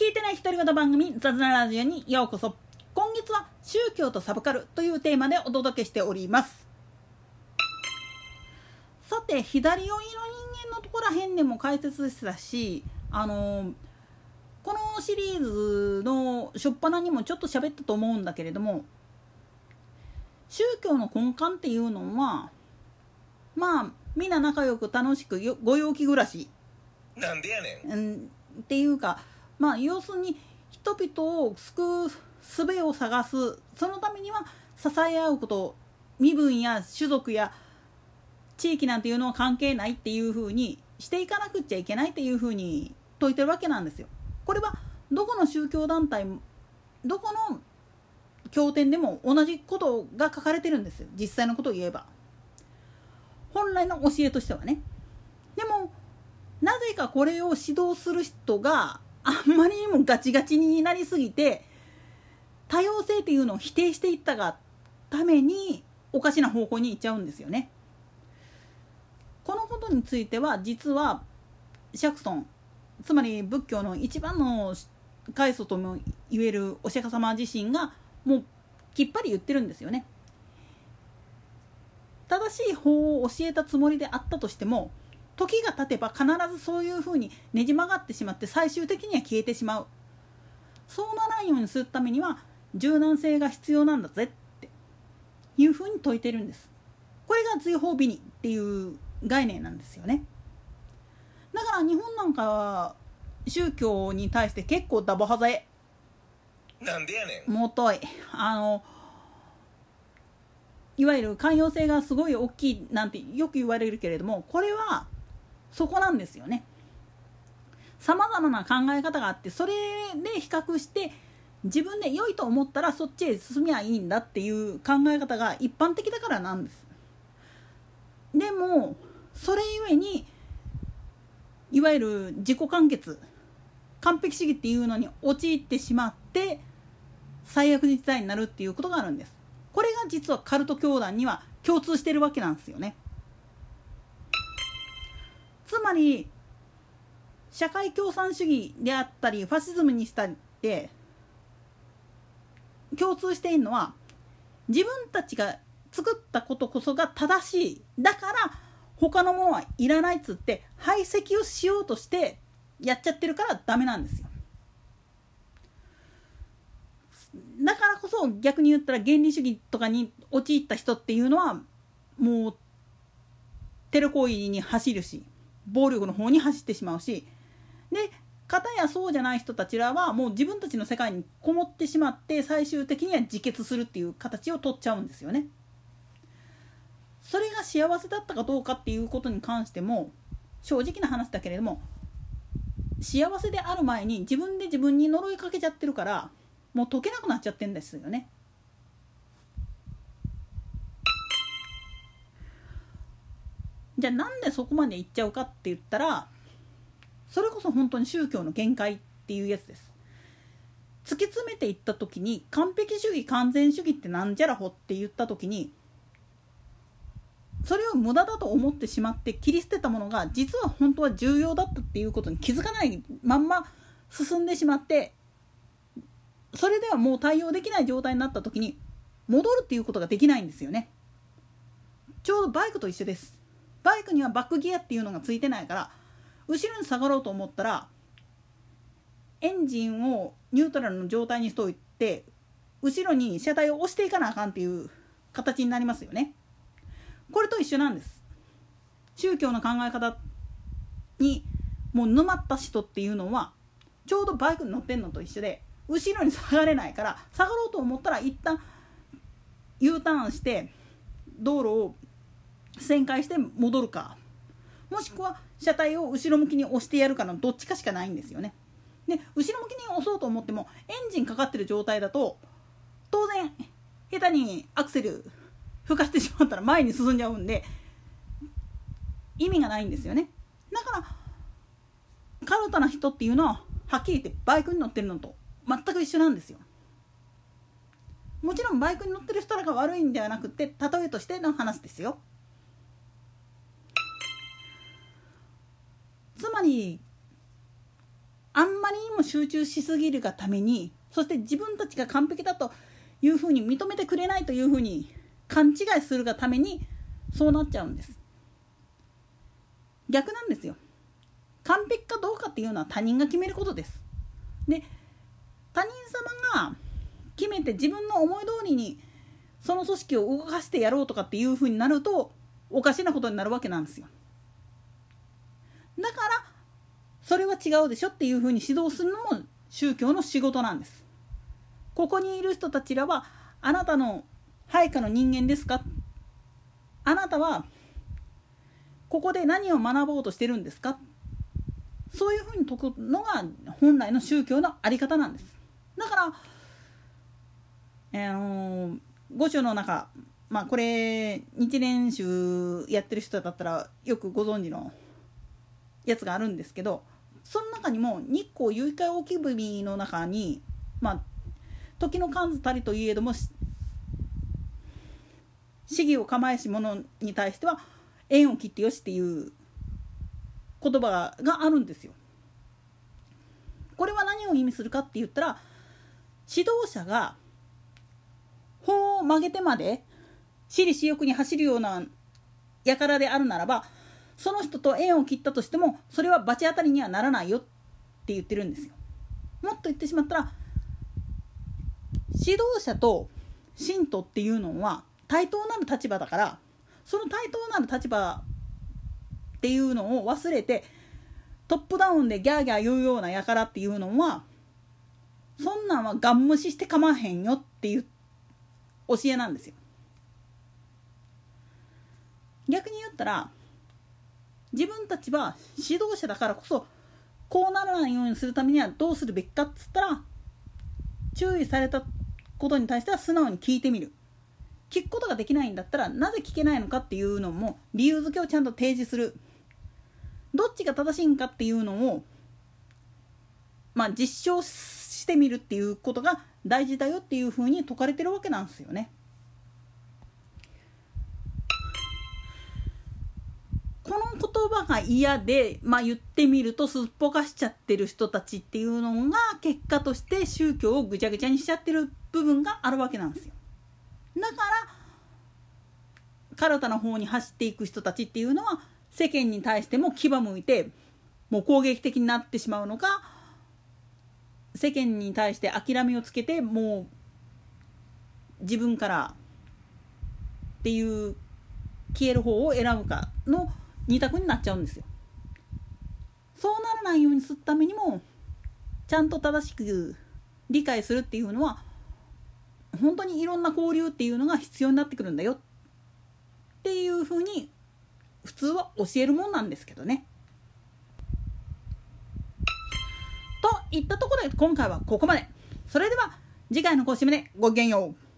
聞いてない独り言番組雑談ラジオにようこそ。今月は宗教とサブカルというテーマでお届けしております。さて左寄りの人間のところら辺でも解説したしあのこのシリーズの初っ端にもちょっと喋ったと思うんだけれども宗教の根幹っていうのはまあみんな仲良く楽しくよご陽気暮らし。なんでやねん。うんっていうかまあ要するに人々を救う術を探す。そのためには支え合うこと身分や種族や地域なんていうのは関係ないっていうふうにしていかなくちゃいけないっていうふうに説いてるわけなんですよ。これはどこの宗教団体もどこの経典でも同じことが書かれてるんですよ。実際のことを言えば。本来の教えとしてはね。でもなぜかこれを指導する人があんまりにもガチガチになりすぎて多様性っていうのを否定していったがためにおかしな方向に行っちゃうんですよね。このことについては実はシャクソンつまり仏教の一番の開祖とも言えるお釈迦様自身がもうきっぱり言ってるんですよね。正しい法を教えたつもりであったとしても時が経てば必ずそういうふうにねじ曲がってしまって最終的には消えてしまう。そうならんようにするためには柔軟性が必要なんだぜっていうふうに説いてるんです。これが追放美にっていう概念なんですよね。だから日本なんかは宗教に対して結構ダボハザえなんでやねん。もとい。あのいわゆる寛容性がすごい大きいなんてよく言われるけれどもこれはそこなんですよね。さまざまな考え方があってそれで比較して自分で良いと思ったらそっちへ進みゃいいんだっていう考え方が一般的だからなんです。でもそれゆえにいわゆる自己完結完璧主義っていうのに陥ってしまって最悪の事態になるっていうことがあるんです。これが実はカルト教団には共通してるわけなんですよね。つまり社会共産主義であったりファシズムにしたりって共通しているのは自分たちが作ったことこそが正しい。だから他のものはいらないっつって排斥をしようとしてやっちゃってるからダメなんですよ。だからこそ逆に言ったら原理主義とかに陥った人っていうのはもうテロ行為に走るし。暴力の方に走ってしまうしで片やそうじゃない人たちらはもう自分たちの世界にこもってしまって最終的には自決するっていう形を取っちゃうんですよね。それが幸せだったかどうかっていうことに関しても正直な話だけれども幸せである前に自分で自分に呪いかけちゃってるからもう解けなくなっちゃってるんですよね。じゃあなんでそこまでいっちゃうかって言ったらそれこそ本当に宗教の限界っていうやつです。突き詰めていった時に完璧主義完全主義ってなんじゃらほって言った時にそれを無駄だと思ってしまって切り捨てたものが実は本当は重要だったっていうことに気づかないまんま進んでしまってそれではもう対応できない状態になった時に戻るっていうことができないんですよね。ちょうどバイクと一緒です。バイクにはバックギアっていうのがついてないから後ろに下がろうと思ったらエンジンをニュートラルの状態にしといて後ろに車体を押していかなあかんっていう形になりますよね。これと一緒なんです。宗教の考え方にもう沼った人っていうのはちょうどバイクに乗ってんのと一緒で後ろに下がれないから下がろうと思ったら一旦 U ターンして道路を旋回して戻るかもしくは車体を後ろ向きに押してやるかのどっちかしかないんですよね。で後ろ向きに押そうと思ってもエンジンかかってる状態だと当然下手にアクセル吹かしてしまったら前に進んじゃうんで意味がないんですよね。だからカルトな人っていうのははっきり言ってバイクに乗ってるのと全く一緒なんですよ。もちろんバイクに乗ってる人らが悪いんではなくて例えとしての話ですよ。まりあんまりにも集中しすぎるがためにそして自分たちが完璧だというふうに認めてくれないというふうに勘違いするがためにそうなっちゃうんです。逆なんですよ。完璧かどうかっていうのは他人が決めることです。で他人様が決めて自分の思い通りにその組織を動かしてやろうとかっていうふうになるとおかしなことになるわけなんですよ。だからそれは違うでしょっていうふうに指導するのも宗教の仕事なんです。ここにいる人たちらはあなたの配下の人間ですか？あなたはここで何を学ぼうとしてるんですか？そういうふうに説くのが本来の宗教の在り方なんです。だから、えー、の五章の中まあこれ日蓮宗やってる人だったらよくご存知のやつがあるんですけどその中にも日光結海沖踏の中にまあ時の数たりといえども市議を構えし者に対しては縁を切ってよしっていう言葉があるんですよ。これは何を意味するかって言ったら指導者が法を曲げてまで私利私欲に走るような輩であるならばその人と縁を切ったとしてもそれは罰当たりにはならないよって言ってるんですよ。もっと言ってしまったら指導者と信徒っていうのは対等なる立場だからその対等なる立場っていうのを忘れてトップダウンでギャーギャー言うような輩っていうのはそんなんはガン無視して構わへんよっていう教えなんですよ。逆に言ったら自分たちは指導者だからこそこうならないようにするためにはどうするべきかっつったら注意されたことに対しては素直に聞いてみる聞くことができないんだったらなぜ聞けないのかっていうのも理由付けをちゃんと提示するどっちが正しいんかっていうのをまあ実証してみるっていうことが大事だよっていうふうに説かれてるわけなんですよね。この言葉が嫌で、まあ、言ってみるとすっぽかしちゃってる人たちっていうのが結果として宗教をぐちゃぐちゃにしちゃってる部分があるわけなんですよ。だからカルタの方に走っていく人たちっていうのは世間に対しても牙向いてもう攻撃的になってしまうのか世間に対して諦めをつけてもう自分からっていう消える方を選ぶかの2択になっちゃうんですよ。そうならないようにするためにもちゃんと正しく理解するっていうのは本当にいろんな交流っていうのが必要になってくるんだよっていうふうに普通は教えるもんなんですけどね。といったところで今回はここまで。それでは次回の講師までごきげんよう。